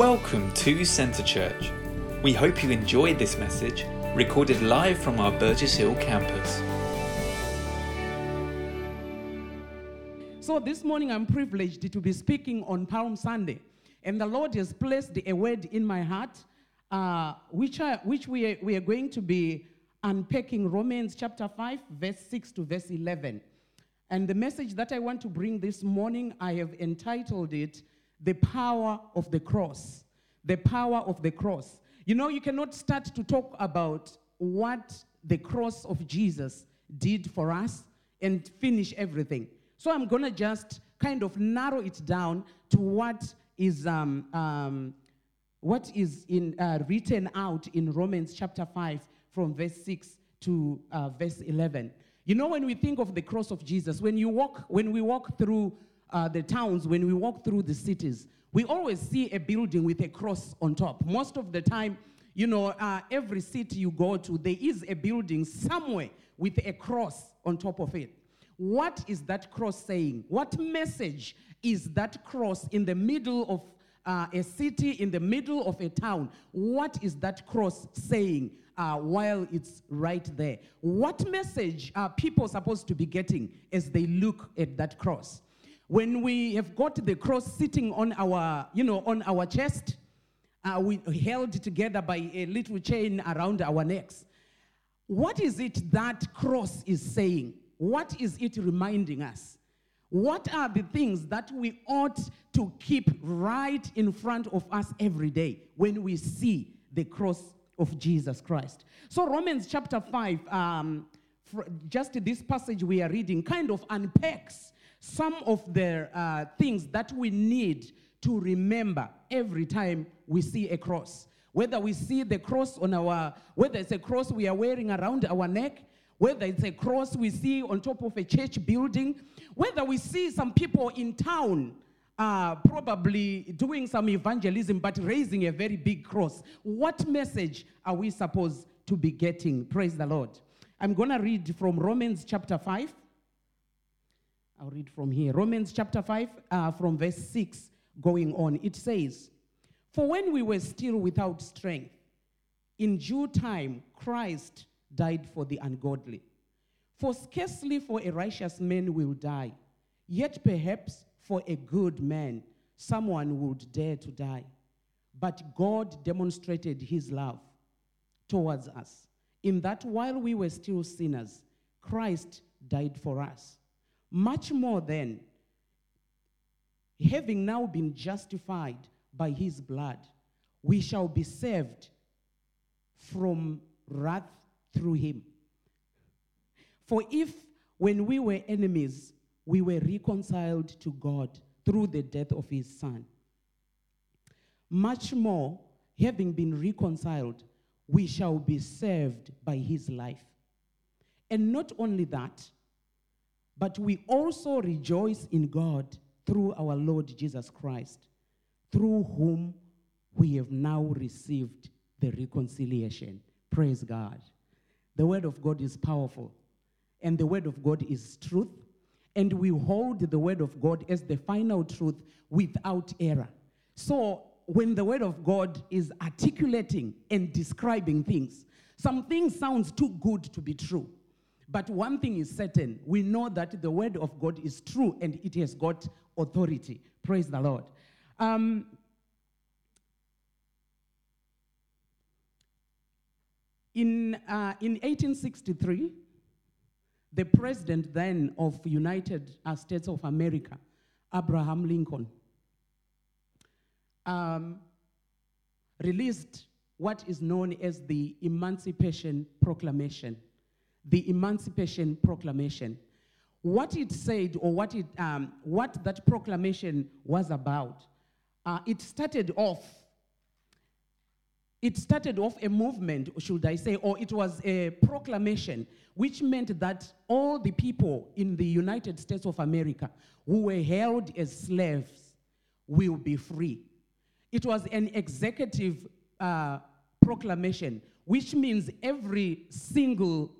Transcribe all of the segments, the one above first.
Welcome to Centre Church. We hope you enjoyed this message, recorded live from our Burgess Hill campus. So this morning I'm privileged to be speaking on Palm Sunday, and the Lord has placed a word in my heart, uh, which, I, which we, are, we are going to be unpacking Romans chapter 5, verse 6 to verse 11. And the message that I want to bring this morning, I have entitled it, The Power of the Cross. The Power of the Cross. You know, you cannot start to talk about what the cross of Jesus did for us and finish everything. So I'm going to just kind of narrow it down to what is, um, um, what is in, uh, written out in Romans chapter 5 from verse 6 to uh, verse 11. You know, when we think of the cross of Jesus, when, you walk, when we walk through uh, the towns, when we walk through the cities, we always see a building with a cross on top. Most of the time, you know, uh, every city you go to, there is a building somewhere with a cross on top of it. What is that cross saying? What message is that cross in the middle of uh, a city, in the middle of a town? What is that cross saying uh, while it's right there? What message are people supposed to be getting as they look at that cross? When we have got the cross sitting on our, you know, on our chest, uh, we held together by a little chain around our necks. What is it that cross is saying? What is it reminding us? What are the things that we ought to keep right in front of us every day when we see the cross of Jesus Christ? So, Romans chapter 5, um, just this passage we are reading, kind of unpacks some of the uh, things that we need to remember every time we see a cross. Whether we see the cross on our, whether it's a cross we are wearing around our neck, whether it's a cross we see on top of a church building, whether we see some people in town uh, probably doing some evangelism but raising a very big cross. What message are we supposed to be getting? Praise the Lord. I'm going to read from Romans chapter 5. I'll read from here. Romans chapter 5, uh, from verse 6 going on. It says, For when we were still without strength, in due time Christ died for the ungodly. For scarcely for a righteous man will die, yet perhaps for a good man someone would dare to die. But God demonstrated his love towards us, in that while we were still sinners, Christ died for us. Much more then, having now been justified by his blood, we shall be saved from wrath through him. For if, when we were enemies, we were reconciled to God through the death of his Son, much more, having been reconciled, we shall be saved by his life. And not only that, but we also rejoice in God through our Lord Jesus Christ, through whom we have now received the reconciliation. Praise God. The Word of God is powerful, and the Word of God is truth, and we hold the Word of God as the final truth without error. So, when the Word of God is articulating and describing things, some things sounds too good to be true. But one thing is certain we know that the word of God is true and it has got authority. Praise the Lord. Um, in, uh, in 1863, the president then of United States of America, Abraham Lincoln, um, released what is known as the Emancipation Proclamation the Emancipation Proclamation. What it said, or what, it, um, what that proclamation was about, uh, it started off. It started off a movement, should I say, or it was a proclamation, which meant that all the people in the United States of America who were held as slaves will be free. It was an executive uh, proclamation, which means every single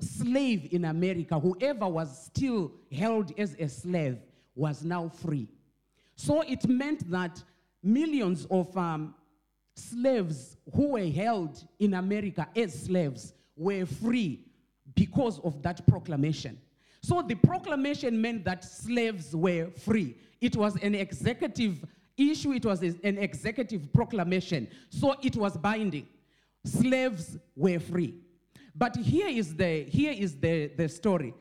slave in America, whoever was still held as a slave, was now free. So it meant that millions of um, slaves who were held in America as slaves were free because of that proclamation. So the proclamation meant that slaves were free. It was an executive issue, it was an executive proclamation. So it was binding. Slaves were free. But here is the, here is the, the story.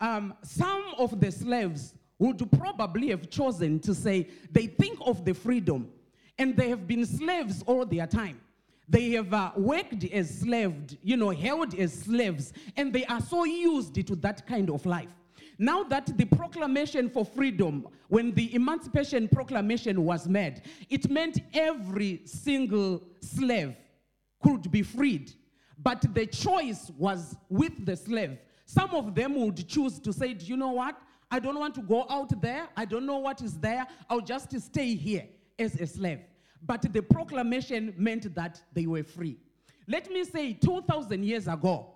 Um, some of the slaves would probably have chosen to say they think of the freedom and they have been slaves all their time. They have uh, worked as slaves, you know, held as slaves, and they are so used to that kind of life. Now that the proclamation for freedom, when the Emancipation Proclamation was made, it meant every single slave could be freed. But the choice was with the slave. Some of them would choose to say, Do you know what? I don't want to go out there. I don't know what is there. I'll just stay here as a slave. But the proclamation meant that they were free. Let me say, 2,000 years ago,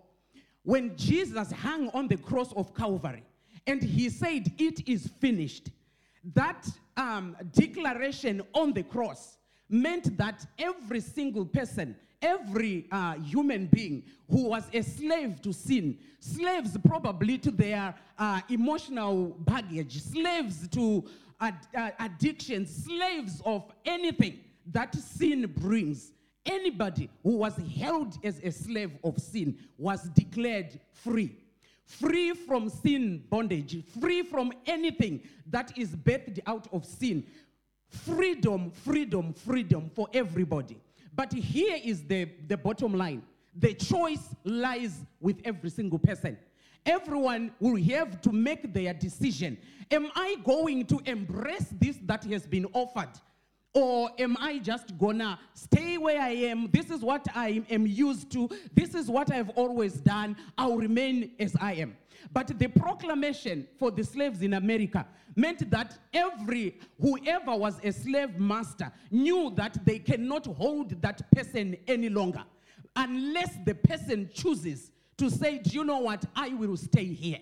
when Jesus hung on the cross of Calvary and he said, It is finished, that um, declaration on the cross meant that every single person every uh, human being who was a slave to sin, slaves probably to their uh, emotional baggage, slaves to ad- uh, addictions, slaves of anything that sin brings. Anybody who was held as a slave of sin was declared free. Free from sin bondage, free from anything that is birthed out of sin. Freedom, freedom, freedom for everybody. But here is the, the bottom line the choice lies with every single person. Everyone will have to make their decision. Am I going to embrace this that has been offered? Or am I just gonna stay where I am? This is what I am used to. This is what I've always done. I'll remain as I am. But the proclamation for the slaves in America meant that every, whoever was a slave master knew that they cannot hold that person any longer unless the person chooses to say, Do you know what? I will stay here.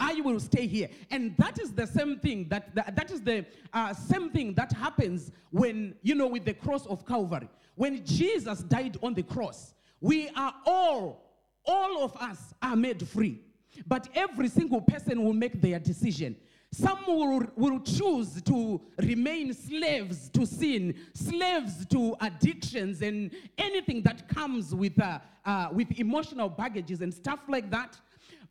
I will stay here. And that is the same thing that that, is the uh, same thing that happens when you know with the cross of Calvary. When Jesus died on the cross, we are all all of us are made free. But every single person will make their decision. Some will, will choose to remain slaves to sin, slaves to addictions, and anything that comes with, uh, uh, with emotional baggages and stuff like that.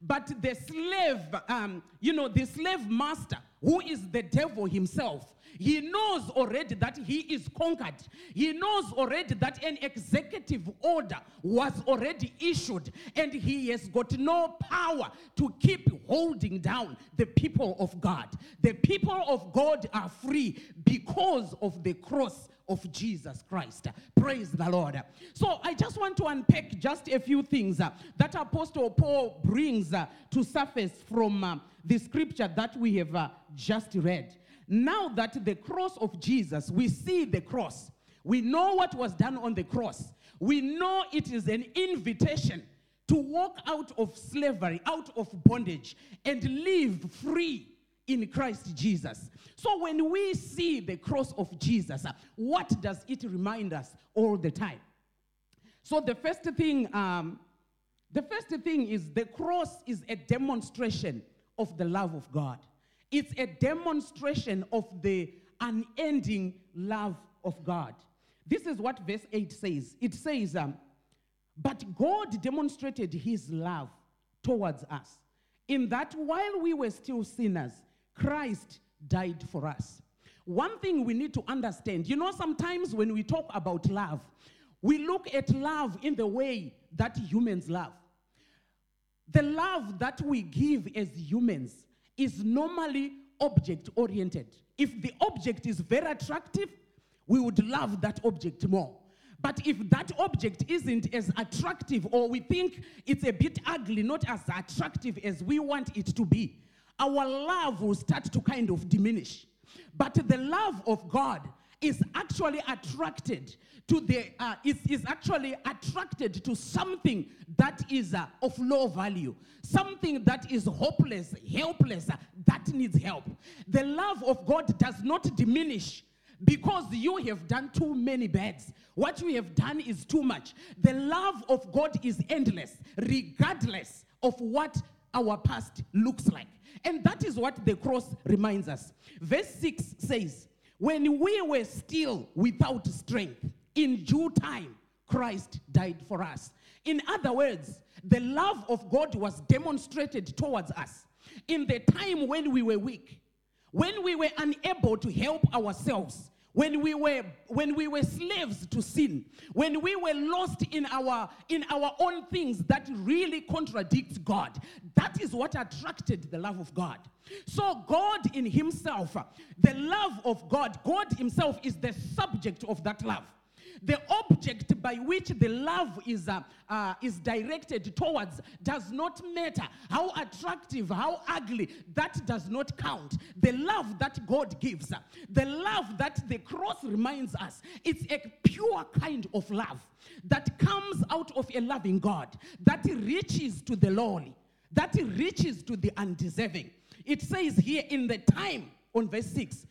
But the slave, um, you know, the slave master, who is the devil himself, he knows already that he is conquered. He knows already that an executive order was already issued, and he has got no power to keep holding down the people of God. The people of God are free because of the cross of Jesus Christ. Praise the Lord. So I just want to unpack just a few things uh, that Apostle Paul brings uh, to surface from uh, the scripture that we have uh, just read. Now that the cross of Jesus, we see the cross, we know what was done on the cross, we know it is an invitation to walk out of slavery, out of bondage, and live free in Christ Jesus. So when we see the cross of Jesus, what does it remind us all the time? So the first thing, um, the first thing is the cross is a demonstration of the love of God. It's a demonstration of the unending love of God. This is what verse 8 says. It says, um, But God demonstrated his love towards us, in that while we were still sinners, Christ died for us. One thing we need to understand you know, sometimes when we talk about love, we look at love in the way that humans love. The love that we give as humans is normally object oriented. If the object is very attractive, we would love that object more. But if that object isn't as attractive or we think it's a bit ugly, not as attractive as we want it to be, our love will start to kind of diminish. But the love of God is actually attracted to the uh, is, is actually attracted to something that is uh, of low value something that is hopeless helpless uh, that needs help the love of god does not diminish because you have done too many bads. What you have done is too much. The love of God is endless, regardless of what our past looks like. And that is what the cross reminds us. Verse 6 says, When we were still without strength, in due time, Christ died for us. In other words, the love of God was demonstrated towards us in the time when we were weak, when we were unable to help ourselves, when we were when we were slaves to sin when we were lost in our in our own things that really contradicts god that is what attracted the love of god. So god in himself the love of god god himself is the subject of that love the object by which the love is, uh, uh, is directed towards does not matter. How attractive, how ugly, that does not count. The love that God gives, the love that the cross reminds us, it's a pure kind of love that comes out of a loving God, that reaches to the lowly, that reaches to the undeserving. It says here in the time, on verse 6,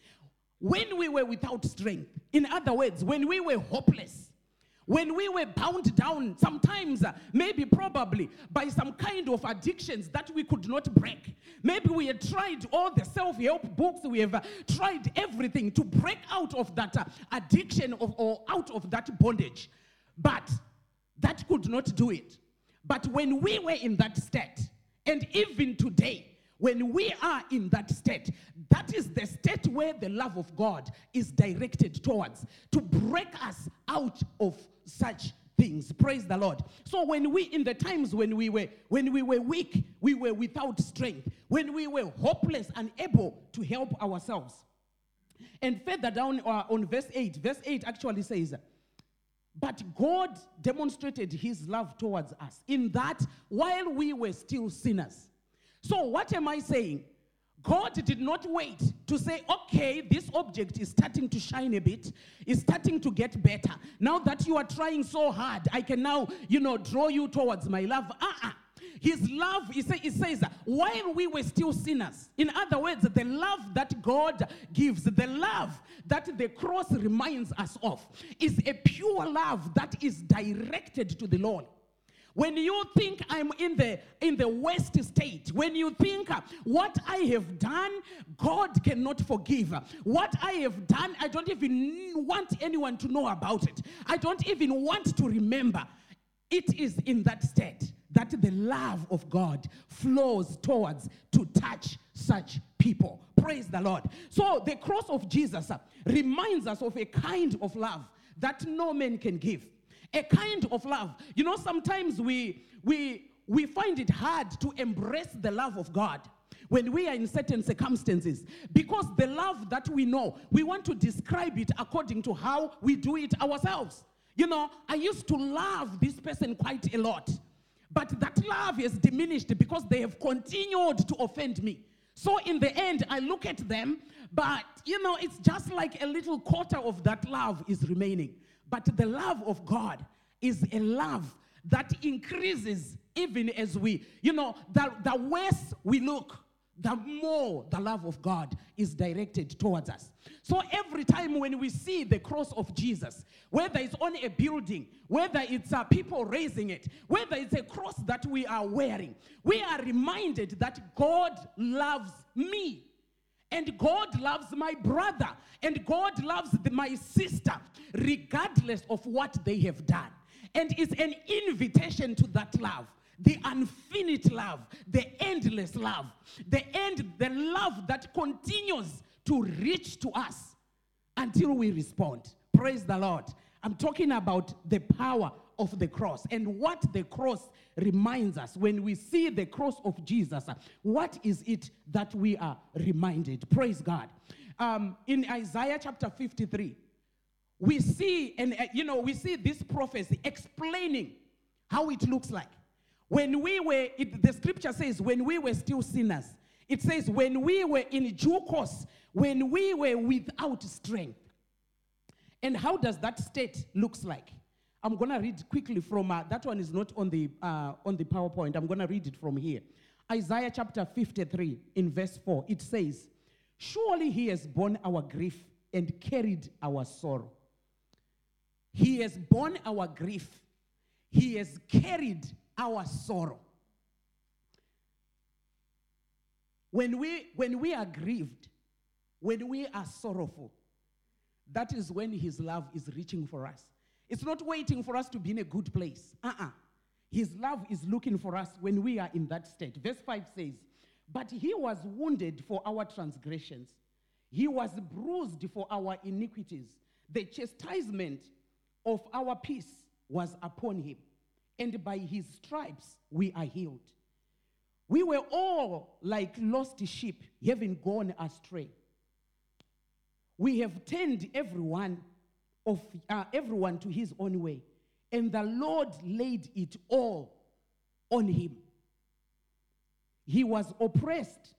when we were without strength, in other words, when we were hopeless, when we were bound down, sometimes, uh, maybe probably by some kind of addictions that we could not break. Maybe we had tried all the self help books, we have uh, tried everything to break out of that uh, addiction of, or out of that bondage. But that could not do it. But when we were in that state, and even today, when we are in that state, that is the state where the love of God is directed towards to break us out of such things. Praise the lord. So when we in the times when we were when we were weak we were without strength when we were hopeless unable to help ourselves. And further down uh, on verse 8 verse 8 actually says but God demonstrated his love towards us in that while we were still sinners so, what am I saying? God did not wait to say, okay, this object is starting to shine a bit, is starting to get better. Now that you are trying so hard, I can now, you know, draw you towards my love. Uh-uh. His love, he, say, he says, while we were still sinners, in other words, the love that God gives, the love that the cross reminds us of, is a pure love that is directed to the Lord. When you think I'm in the in the worst state, when you think uh, what I have done, God cannot forgive. What I have done, I don't even want anyone to know about it. I don't even want to remember. It is in that state that the love of God flows towards to touch such people. Praise the Lord. So the cross of Jesus uh, reminds us of a kind of love that no man can give a kind of love. You know, sometimes we, we, we find it hard to embrace the love of God when we are in certain circumstances because the love that we know, we want to describe it according to how we do it ourselves. You know, I used to love this person quite a lot, but that love is diminished because they have continued to offend me. So in the end, I look at them, but you know, it's just like a little quarter of that love is remaining. But the love of God is a love that increases even as we, you know, the, the worse we look, the more the love of God is directed towards us. So every time when we see the cross of Jesus, whether it's on a building, whether it's uh, people raising it, whether it's a cross that we are wearing, we are reminded that God loves me. And God loves my brother. And God loves the, my sister, regardless of what they have done. And it's an invitation to that love the infinite love, the endless love, the end, the love that continues to reach to us until we respond. Praise the Lord. I'm talking about the power of the cross and what the cross reminds us when we see the cross of Jesus. What is it that we are reminded? Praise God. Um, in Isaiah chapter 53, we see and uh, you know we see this prophecy explaining how it looks like when we were it, the scripture says when we were still sinners it says when we were in due course when we were without strength and how does that state looks like I'm going to read quickly from uh, that one is not on the uh, on the PowerPoint. I'm going to read it from here. Isaiah chapter 53 in verse 4. It says, "Surely he has borne our grief and carried our sorrow. He has borne our grief. He has carried our sorrow. When we, when we are grieved, when we are sorrowful, that is when His love is reaching for us. It's not waiting for us to be in a good place. Uh uh His love is looking for us when we are in that state. Verse 5 says, But He was wounded for our transgressions, He was bruised for our iniquities. The chastisement of our peace was upon Him, and by His stripes we are healed. We were all like lost sheep, having gone astray. We have turned everyone of uh, everyone to his own way, and the Lord laid it all on him. He was oppressed,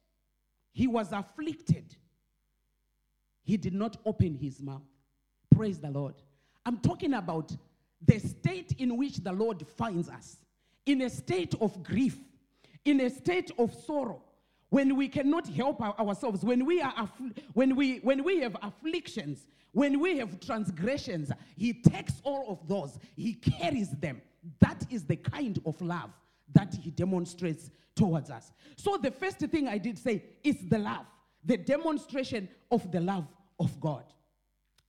he was afflicted. He did not open his mouth. Praise the Lord. I'm talking about the state in which the Lord finds us in a state of grief, in a state of sorrow, when we cannot help ourselves, when we, are affl- when, we, when we have afflictions, when we have transgressions, He takes all of those, He carries them. That is the kind of love that He demonstrates towards us. So, the first thing I did say is the love, the demonstration of the love of God.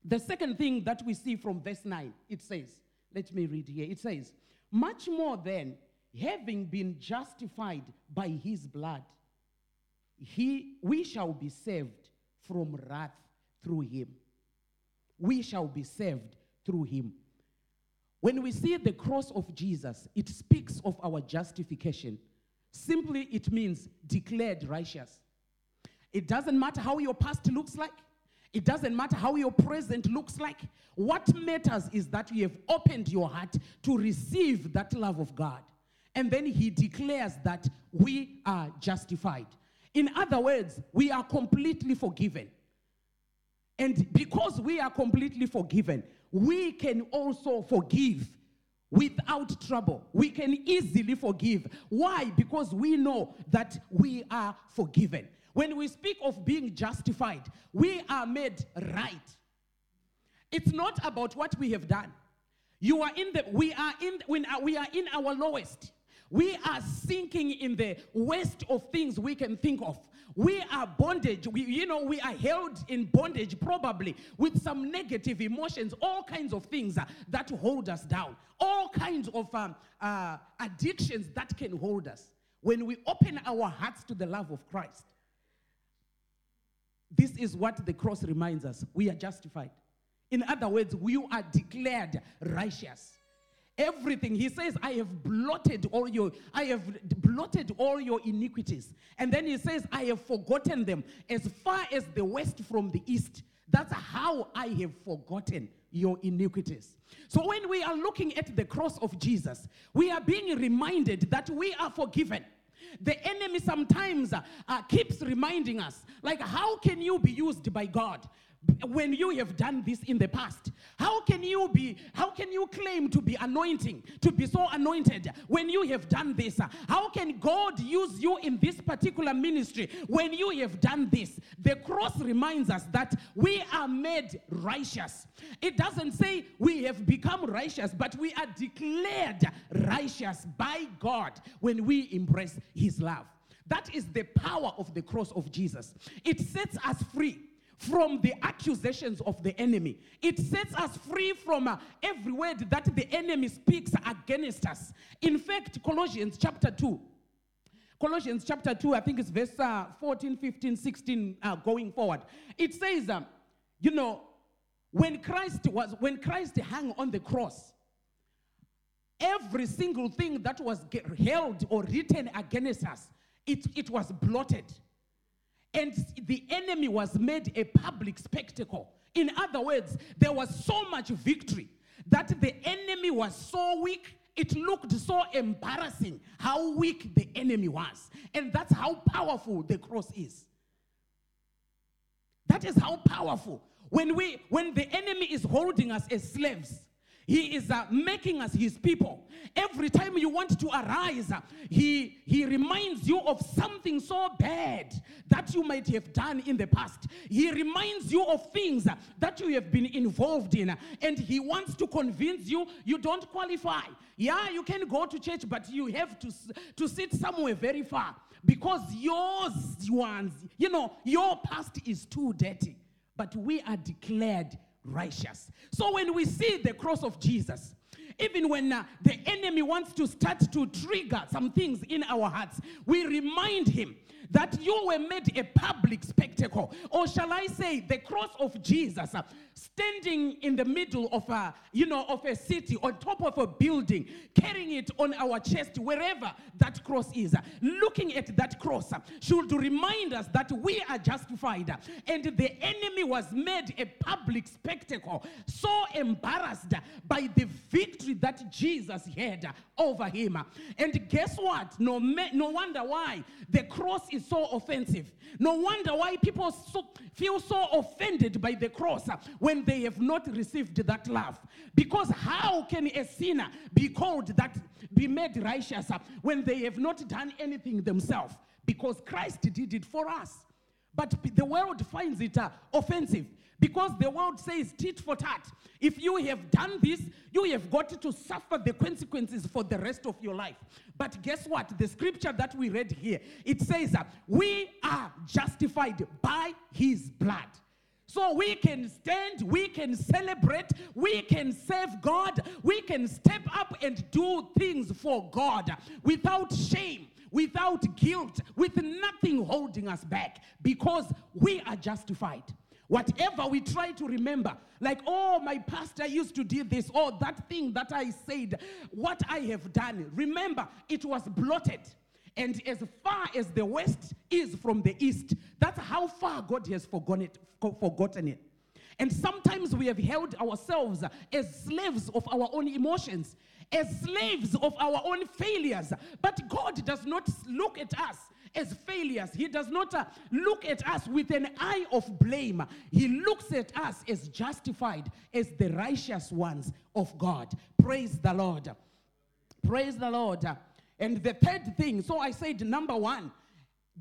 The second thing that we see from verse 9, it says, let me read here. It says, Much more than having been justified by his blood, he, we shall be saved from wrath through him. We shall be saved through him. When we see the cross of Jesus, it speaks of our justification. Simply, it means declared righteous. It doesn't matter how your past looks like. It doesn't matter how your present looks like. What matters is that you have opened your heart to receive that love of God. And then he declares that we are justified. In other words, we are completely forgiven. And because we are completely forgiven, we can also forgive without trouble. We can easily forgive. Why? Because we know that we are forgiven. When we speak of being justified, we are made right. It's not about what we have done. You are in the we are in when uh, we are in our lowest. We are sinking in the waste of things we can think of. We are bondage. We, you know, we are held in bondage probably with some negative emotions, all kinds of things uh, that hold us down, all kinds of um, uh, addictions that can hold us. When we open our hearts to the love of Christ, this is what the cross reminds us. We are justified. In other words, you are declared righteous. Everything he says, I have blotted all your, I have blotted all your iniquities. And then he says, I have forgotten them as far as the west from the east. That's how I have forgotten your iniquities. So when we are looking at the cross of Jesus, we are being reminded that we are forgiven. The enemy sometimes uh, keeps reminding us, like, how can you be used by God when you have done this in the past? How can you be, how can you claim to be anointing, to be so anointed when you have done this? How can God use you in this particular ministry when you have done this? The cross reminds us that we are made righteous. It doesn't say we have become righteous, but we are declared righteous by God when we embrace His love. That is the power of the cross of Jesus. It sets us free from the accusations of the enemy. It sets us free from uh, every word that the enemy speaks against us. In fact, Colossians chapter 2. Colossians chapter 2, I think it's verse uh, 14, 15, 16, uh, going forward. It says, um, you know, when Christ was, when Christ hung on the cross, every single thing that was held or written against us, it, it was blotted. And the enemy was made a public spectacle. In other words, there was so much victory that the enemy was so weak, it looked so embarrassing how weak the enemy was. And that's how powerful the cross is. That is how powerful. When we when the enemy is holding us as slaves, He is uh, making us his people. Every time you want to arise, uh, he, he reminds you of something so bad that you might have done in the past. He reminds you of things uh, that you have been involved in, uh, and he wants to convince you you don't qualify. Yeah, you can go to church, but you have to, to sit somewhere very far because yours ones, you know, your past is too dirty. But we are declared righteous. So when we see the cross of Jesus, even when uh, the enemy wants to start to trigger some things in our hearts, we remind him that you were made a public spectacle. Or shall I say, the cross of Jesus uh, standing in the middle of a, you know, of a city, on top of a building, carrying it on our chest, wherever that cross is. uh, Looking at that cross uh, should remind us that we are justified. And the enemy was made a public spectacle, so embarrassed by the victory that Jesus had over him. And guess what? No, no wonder why the cross is so offensive. No wonder why people so, feel so offended by the cross when they have not received that love. Because how can a sinner be called that, be made righteous when they have not done anything themselves? Because Christ did it for us. But the world finds it uh, offensive because the world says tit for tat. If you have done this, you have got to suffer the consequences for the rest of your life. But guess what? The scripture that we read here, it says that we are justified by his blood. So we can stand, we can celebrate, we can serve God, we can step up and do things for God without shame without guilt, with nothing holding us back, because we are justified. Whatever we try to remember, like, oh, my pastor used to do this, or that thing that I said, what I have done, remember, it was blotted. And as far as the west is from the east, that's how far God has forgotten it. Forgotten it. And sometimes we have held ourselves as slaves of our own emotions, as slaves of our own failures. But God does not look at us as failures. He does not uh, look at us with an eye of blame. He looks at us as justified, as the righteous ones of God. Praise the Lord. Praise the Lord. And the third thing, so I said number one,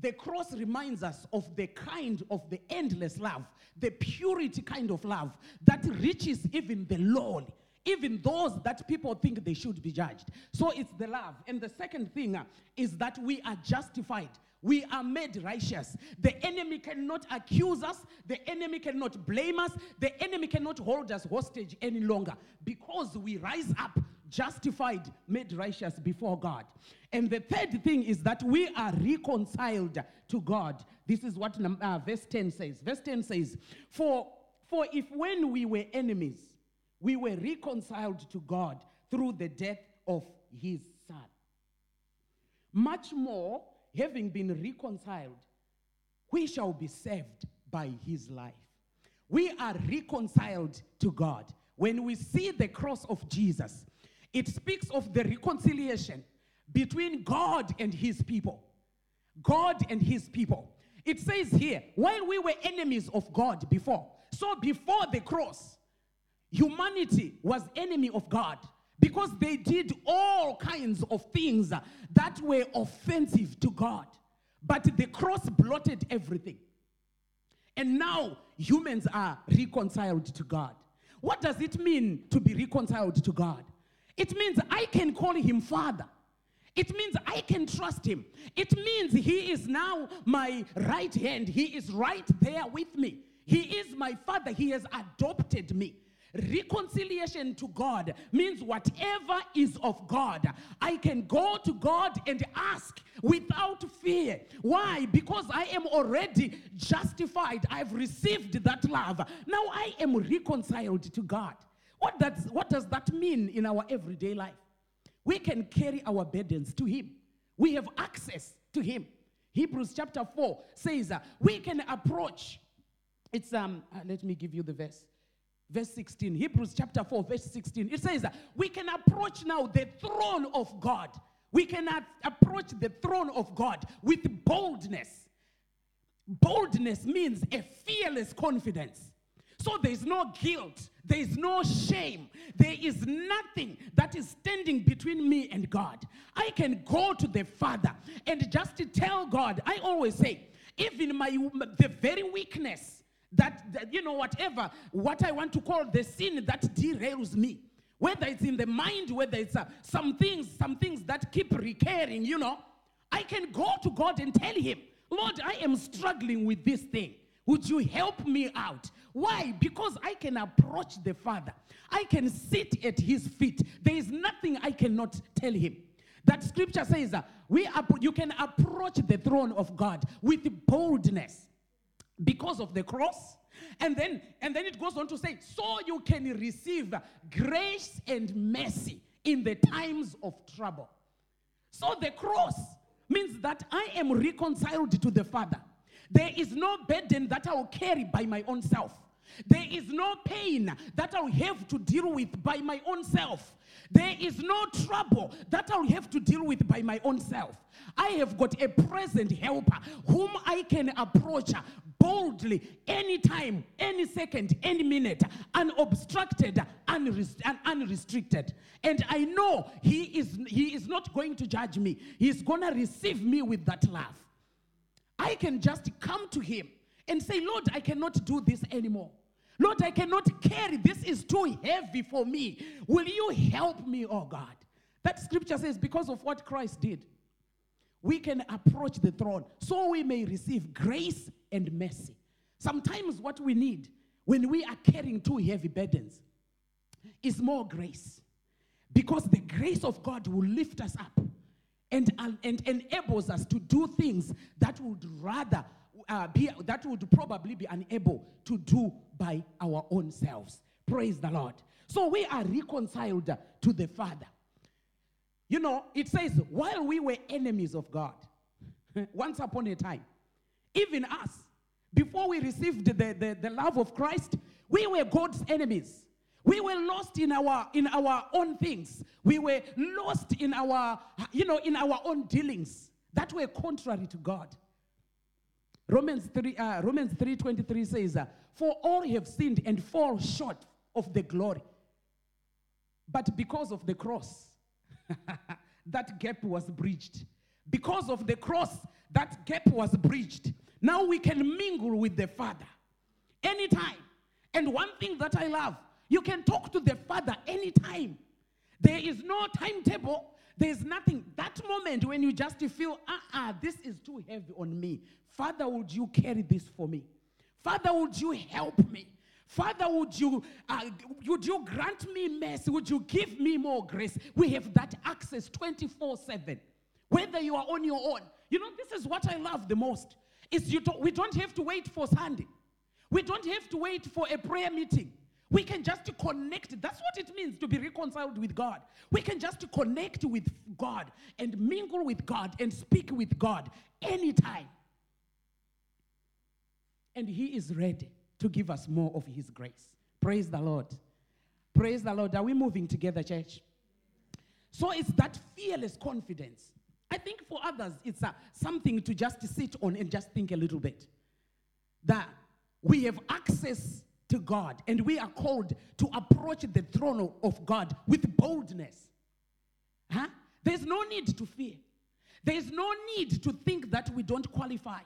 the cross reminds us of the kind of the endless love, the purity kind of love that reaches even the lowly, even those that people think they should be judged. So it's the love. And the second thing uh, is that we are justified. We are made righteous. The enemy cannot accuse us. The enemy cannot blame us. The enemy cannot hold us hostage any longer because we rise up justified, made righteous before God. And the third thing is that we are reconciled to God. This is what uh, verse 10 says. Verse 10 says, for, for if when we were enemies, we were reconciled to God through the death of his son. Much more, having been reconciled, we shall be saved by his life. We are reconciled to God. When we see the cross of Jesus, it speaks of the reconciliation between God and his people. God and his people. It says here, while we were enemies of God before, so before the cross, humanity was enemy of God because they did all kinds of things that were offensive to God. But the cross blotted everything. And now humans are reconciled to God. What does it mean to be reconciled to God? It means I can call him Father. It means I can trust him. It means he is now my right hand. He is right there with me. He is my Father. He has adopted me. Reconciliation to God means whatever is of God, I can go to God and ask without fear. Why? Because I am already justified. I've received that love. Now I am reconciled to God. What does, what does that mean in our everyday life? We can carry our burdens to Him, we have access to Him. Hebrews chapter 4 says uh, we can approach. It's um uh, let me give you the verse. Verse 16, Hebrews chapter 4, verse 16. It says, We can approach now the throne of God. We can approach the throne of God with boldness. Boldness means a fearless confidence. So So there is no guilt, there is no shame, there is nothing that is standing between me and God. I can go to the Father and just tell God. I always say, even my the very weakness that, that you know whatever what I want to call the sin that derails me whether it's in the mind, whether it's uh, some things, some things that keep recurring, you know, I can go to God and tell Him, Lord, I am struggling with this thing. Would you help me out? Why? Because I can approach the Father. I can sit at His feet. There is nothing I cannot tell Him. That scripture says uh, we you can approach the throne of God with boldness because of the cross and then, and then it goes on to say, so you can receive grace and mercy in the times of trouble. So the cross means that I am reconciled to the Father. There is no burden that I will carry by my own self. There is no pain that I'll have to deal with by my own self. There is no trouble that I'll have to deal with by my own self. I have got a present helper whom I can approach boldly anytime, any second, any minute, unobstructed, and unrestricted. And I know he is, he is not going to judge me, he's going to receive me with that love. I can just come to him and say, Lord, I cannot do this anymore. Lord, I cannot carry. This is too heavy for me. Will you help me, oh God? That scripture says, because of what Christ did, we can approach the throne so we may receive grace and mercy. Sometimes what we need when we are carrying too heavy burdens is more grace. Because the grace of God will lift us up and, and enables us to do things that would rather uh, be, that would probably be unable to do by our own selves. Praise the Lord. So we are reconciled to the Father. You know, it says, while we were enemies of God, once upon a time, even us, before we received the, the, the love of Christ, we were God's enemies. We were lost in our in our own things. We were lost in our you know in our own dealings that were contrary to God. Romans 3 uh, Romans 3:23 says, uh, "For all have sinned and fall short of the glory." But because of the cross, that gap was bridged. Because of the cross, that gap was bridged. Now we can mingle with the Father anytime. And one thing that I love, you can talk to the Father anytime. There is no timetable. There is nothing. That moment when you just feel, ah, uh-uh, this is too heavy on me. Father, would you carry this for me? Father, would you help me? Father, would you, uh, would you grant me mercy? Would you give me more grace? We have that access 24 7. Whether you are on your own. You know, this is what I love the most. Is you don't, we don't have to wait for Sunday. We don't have to wait for a prayer meeting. We can just connect. That's what it means to be reconciled with God. We can just connect with God and mingle with God and speak with God anytime. And He is ready to give us more of His grace. Praise the Lord. Praise the Lord. Are we moving together, church? So it's that fearless confidence. I think for others, it's uh, something to just sit on and just think a little bit. That we have access to God and we are called to approach the throne of God with boldness. Huh? There's no need to fear. There's no need to think that we don't qualify.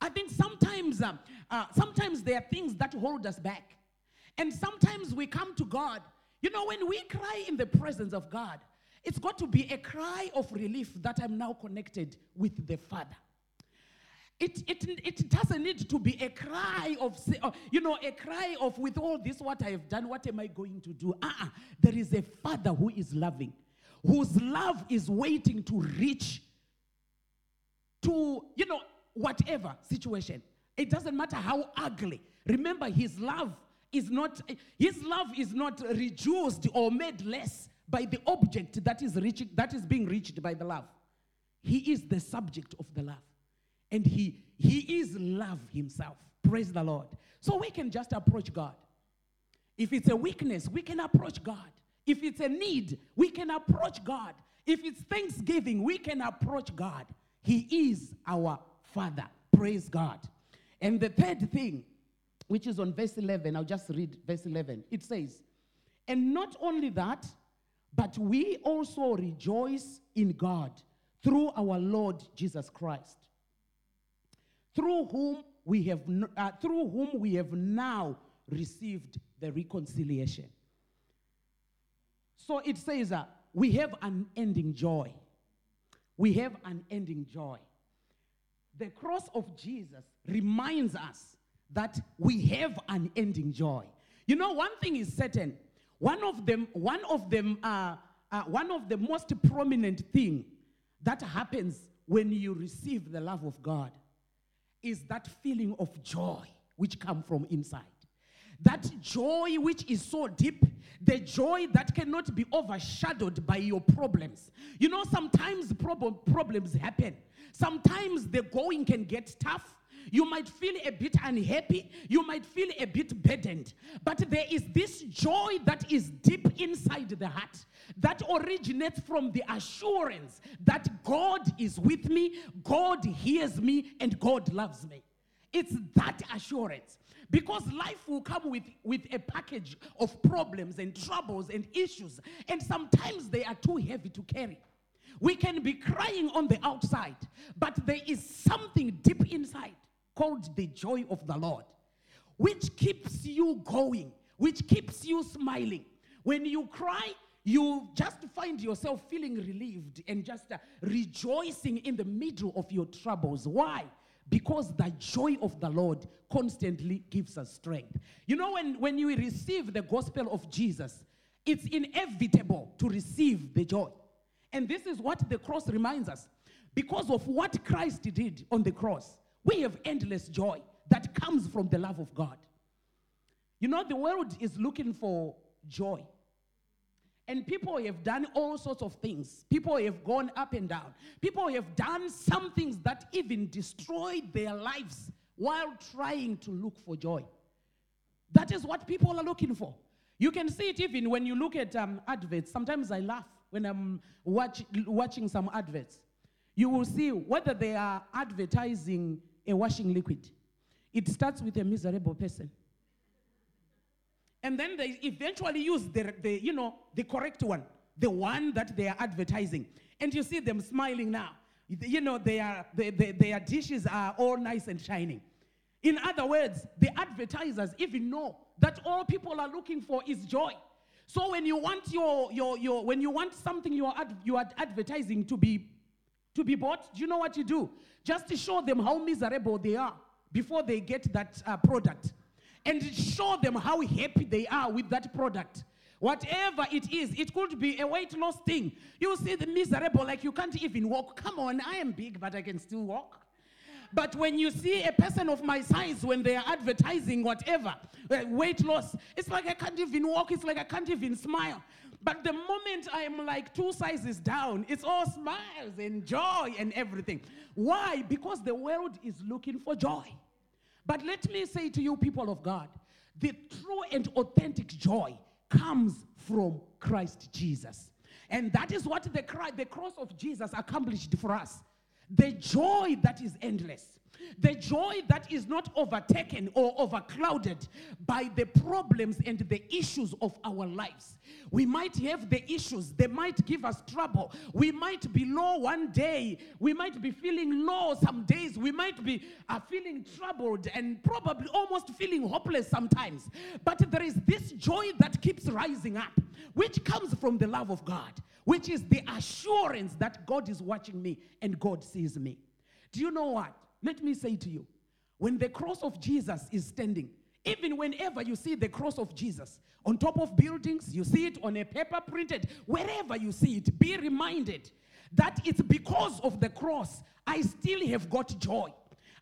I think sometimes, uh, uh, sometimes there are things that hold us back. And sometimes we come to God. You know, when we cry in the presence of God, it's got to be a cry of relief that I'm now connected with the Father. It, it, it doesn't need to be a cry of, uh, you know, a cry of, with all this, what I have done, what am I going to do? Uh-uh. There is a Father who is loving, whose love is waiting to reach to, you know, whatever situation. It doesn't matter how ugly. Remember, his love is not, his love is not reduced or made less by the object that is, reaching, that is being reached by the love. He is the subject of the love. And he, he is love himself. Praise the Lord. So we can just approach God. If it's a weakness, we can approach God. If it's a need, we can approach God. If it's thanksgiving, we can approach God. He is our Father. Praise God. And the third thing which is on verse 11. I'll just read verse 11. It says, And not only that, but we also rejoice in God through our Lord Jesus Christ, through whom we have, uh, through whom we have now received the reconciliation. So it says, uh, we have unending joy. We have unending joy. The cross of Jesus reminds us that we have unending joy. You know, one thing is certain. One of them, one of them, uh, uh, one of the most prominent thing that happens when you receive the love of God is that feeling of joy which come from inside. That joy which is so deep, the joy that cannot be overshadowed by your problems. You know, sometimes problem, problems happen. Sometimes the going can get tough. You might feel a bit unhappy. You might feel a bit burdened. But there is this joy that is deep inside the heart that originates from the assurance that God is with me, God hears me, and God loves me. It's that assurance. Because life will come with, with a package of problems and troubles and issues, and sometimes they are too heavy to carry. We can be crying on the outside, but there is something deep inside called the joy of the Lord, which keeps you going, which keeps you smiling. When you cry, you just find yourself feeling relieved and just uh, rejoicing in the middle of your troubles. Why? Because the joy of the Lord constantly gives us strength. You know, when, when you receive the gospel of Jesus, it's inevitable to receive the joy. And this is what the cross reminds us. Because of what Christ did on the cross, we have endless joy that comes from the love of God. You know, the world is looking for joy. And people have done all sorts of things. People have gone up and down. People have done some things that even destroyed their lives while trying to look for joy. That is what people are looking for. You can see it even when you look at um, adverts. Sometimes I laugh when I'm watch, watching some adverts. You will see whether they are advertising a washing liquid. It starts with a miserable person. And then they eventually use the, the you know the correct one the one that they are advertising. And you see them smiling now. You know they are, their, their, their dishes are all nice and shining. In other words the advertisers even know that all people are looking for is joy. So when you want your, your, your when you want something you are, ad, you are advertising to be to be bought do you know what you do just to show them how miserable they are before they get that uh, product and show them how happy they are with that product. Whatever it is, it could be a weight loss thing. You see the miserable, like you can't even walk. Come on, I am big, but I can still walk. But when you see a person of my size, when they are advertising whatever, uh, weight loss, it's like I can't even walk, it's like I can't even smile. But the moment I am like two sizes down, it's all smiles and joy and everything. Why? Because the world is looking for joy. But let me say to you, people of God, the true and authentic joy comes from Christ Jesus. And that is what the, the cross of Jesus accomplished for us. The joy that is endless. The joy that is not overtaken or overclouded by the problems and the issues of our lives. We might have the issues, they might give us trouble. We might be low one day, we might be feeling low some days, we might be uh, feeling troubled and probably almost feeling hopeless sometimes. But there is this joy that keeps rising up, which comes from the love of God, which is the assurance that God is watching me and God sees me. Do you know what? Let me say to you, when the cross of Jesus is standing, even whenever you see the cross of Jesus on top of buildings, you see it on a paper printed, wherever you see it, be reminded that it's because of the cross I still have got joy.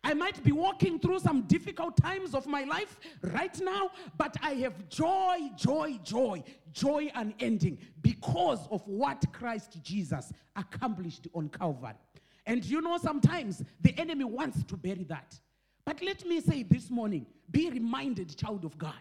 I might be walking through some difficult times of my life right now, but I have joy, joy, joy, joy unending because of what Christ Jesus accomplished on Calvary. And you know, sometimes the enemy wants to bury that. But let me say this morning be reminded, child of God.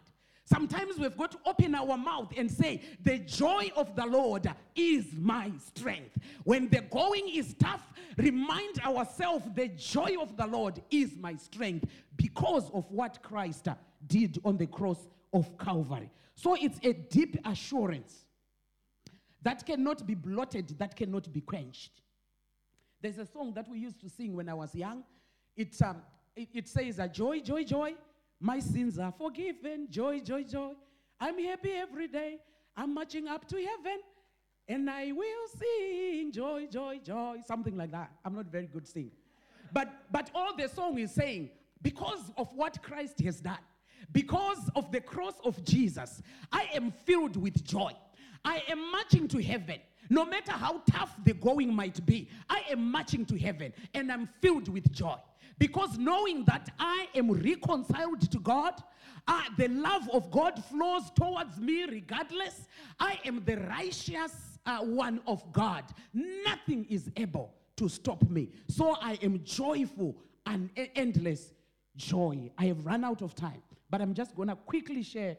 Sometimes we've got to open our mouth and say, The joy of the Lord is my strength. When the going is tough, remind ourselves, The joy of the Lord is my strength because of what Christ did on the cross of Calvary. So it's a deep assurance that cannot be blotted, that cannot be quenched. There's a song that we used to sing when I was young. It, um, it, it says, uh, Joy, joy, joy, my sins are forgiven. Joy, joy, joy. I'm happy every day. I'm marching up to heaven. And I will sing joy, joy, joy. Something like that. I'm not very good singing. But, but all the song is saying, because of what Christ has done, because of the cross of Jesus, I am filled with joy. I am marching to heaven. No matter how tough the going might be, I am marching to heaven and I'm filled with joy. Because knowing that I am reconciled to God, uh, the love of God flows towards me regardless. I am the righteous uh, one of God. Nothing is able to stop me. So I am joyful and endless joy. I have run out of time, but I'm just going to quickly share.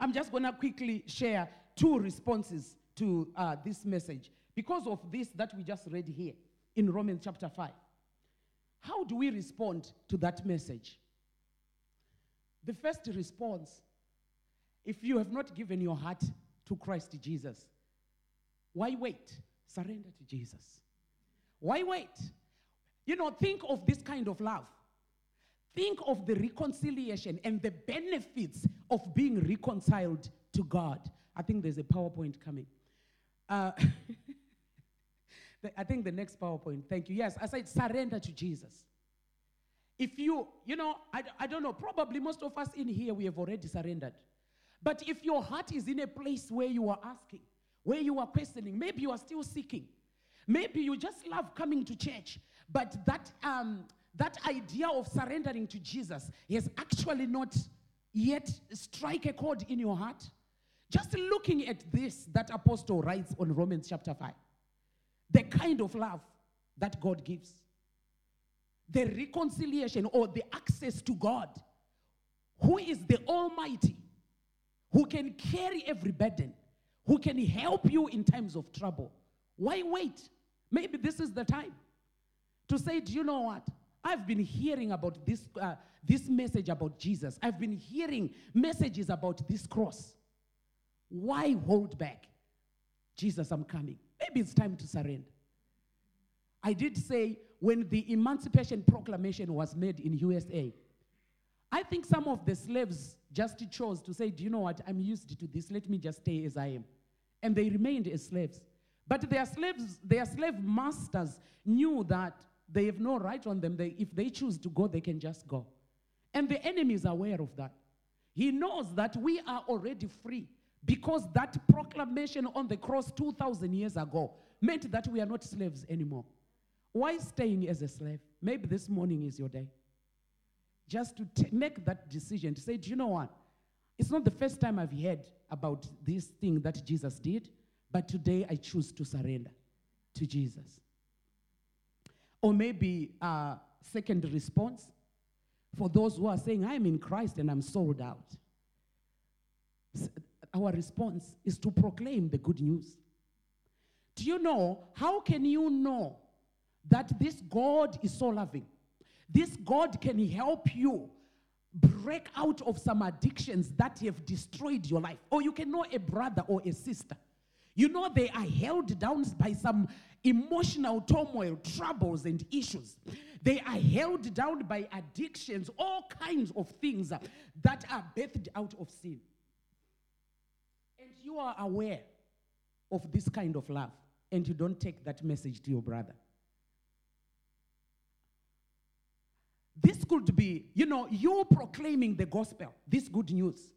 I'm just going to quickly share two responses to uh, this message because of this that we just read here in Romans chapter 5. How do we respond to that message? The first response if you have not given your heart to Christ Jesus, why wait? Surrender to Jesus. Why wait? You know, think of this kind of love. Think of the reconciliation and the benefits of being reconciled to God. I think there's a PowerPoint coming. Uh, I think the next PowerPoint, thank you. Yes, I said surrender to Jesus. If you, you know, I, I don't know, probably most of us in here, we have already surrendered. But if your heart is in a place where you are asking, where you are questioning, maybe you are still seeking, maybe you just love coming to church, but that, um, that idea of surrendering to Jesus has actually not yet strike a chord in your heart. Just looking at this that apostle writes on Romans chapter 5, the kind of love that God gives the reconciliation or the access to God, who is the Almighty, who can carry every burden, who can help you in times of trouble. Why wait? Maybe this is the time to say, Do you know what? I've been hearing about this, uh, this message about Jesus. I've been hearing messages about this cross. Why hold back? Jesus, I'm coming. Maybe it's time to surrender. I did say when the Emancipation Proclamation was made in USA, I think some of the slaves just chose to say, do you know what, I'm used to this, let me just stay as I am. And they remained as slaves. But their slaves, their slave masters knew that they have no right on them. They, if they choose to go, they can just go. And the enemy is aware of that. He knows that we are already free because that proclamation on the cross 2,000 years ago meant that we are not slaves anymore. Why staying as a slave? Maybe this morning is your day. Just to t- make that decision to say, do you know what? It's not the first time I've heard about this thing that Jesus did, but today I choose to surrender to Jesus. Or maybe a uh, second response for those who are saying, I'm in Christ and I'm sold out. Our response is to proclaim the good news. Do you know? How can you know that this God is so loving. This God can help you break out of some addictions that have destroyed your life. Or you can know a brother or a sister. You know they are held down by some emotional turmoil, troubles, and issues. They are held down by addictions, all kinds of things that are birthed out of sin. And you are aware of this kind of love, and you don't take that message to your brother. This could be, you know, you proclaiming the gospel, this good news,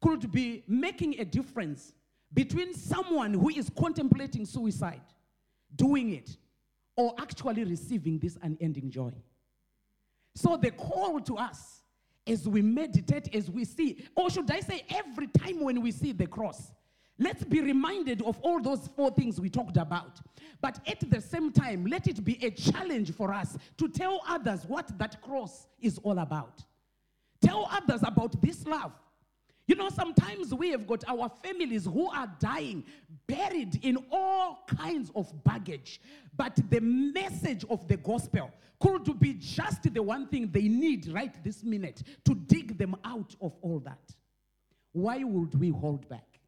could be making a difference between someone who is contemplating suicide, doing it, or actually receiving this unending joy. So the call to us as we meditate, as we see, or should I say, every time when we see the cross, Let's be reminded of all those four things we talked about. But at the same time, let it be a challenge for us to tell others what that cross is all about. Tell others about this love. You know, sometimes we have got our families who are dying, buried in all kinds of baggage. But the message of the gospel could be just the one thing they need right this minute to dig them out of all that. Why would we hold back?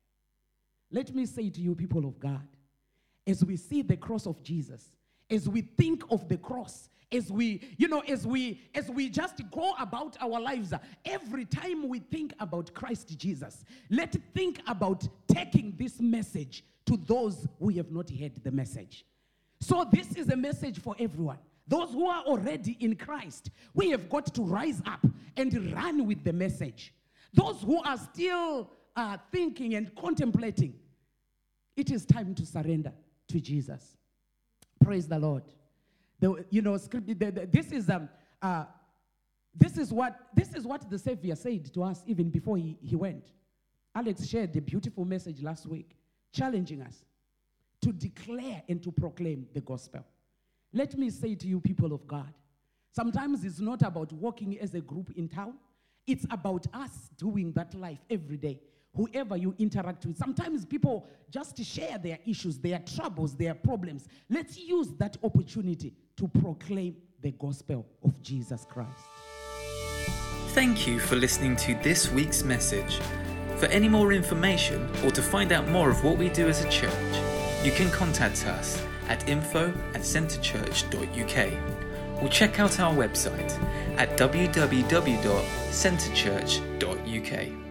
Let me say to you, people of God, as we see the cross of Jesus, as we think of the cross, as we you know as we as we just go about our lives every time we think about christ jesus let's think about taking this message to those who have not heard the message. So this is a message for everyone. Those who are already in christ we have got to rise up and run with the message. Those who are still uh, thinking and contemplating it is time to surrender to jesus. Praise the lord the, you know, this is um, uh, this is what this is what the Savior said to us even before he, he went. Alex shared a beautiful message last week, challenging us to declare and to proclaim the gospel. Let me say to you, people of God, sometimes it's not about walking as a group in town, it's about us doing that life every day whoever you interact with. Sometimes people just share their issues, their troubles, their problems. Let's use that opportunity to proclaim the gospel of Jesus Christ. Thank you for listening to this week's message. For any more information or to find out more of what we do as a church, you can contact us at info at centrechurch.uk or check out our website at www.centrechurch.uk.